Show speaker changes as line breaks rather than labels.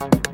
time.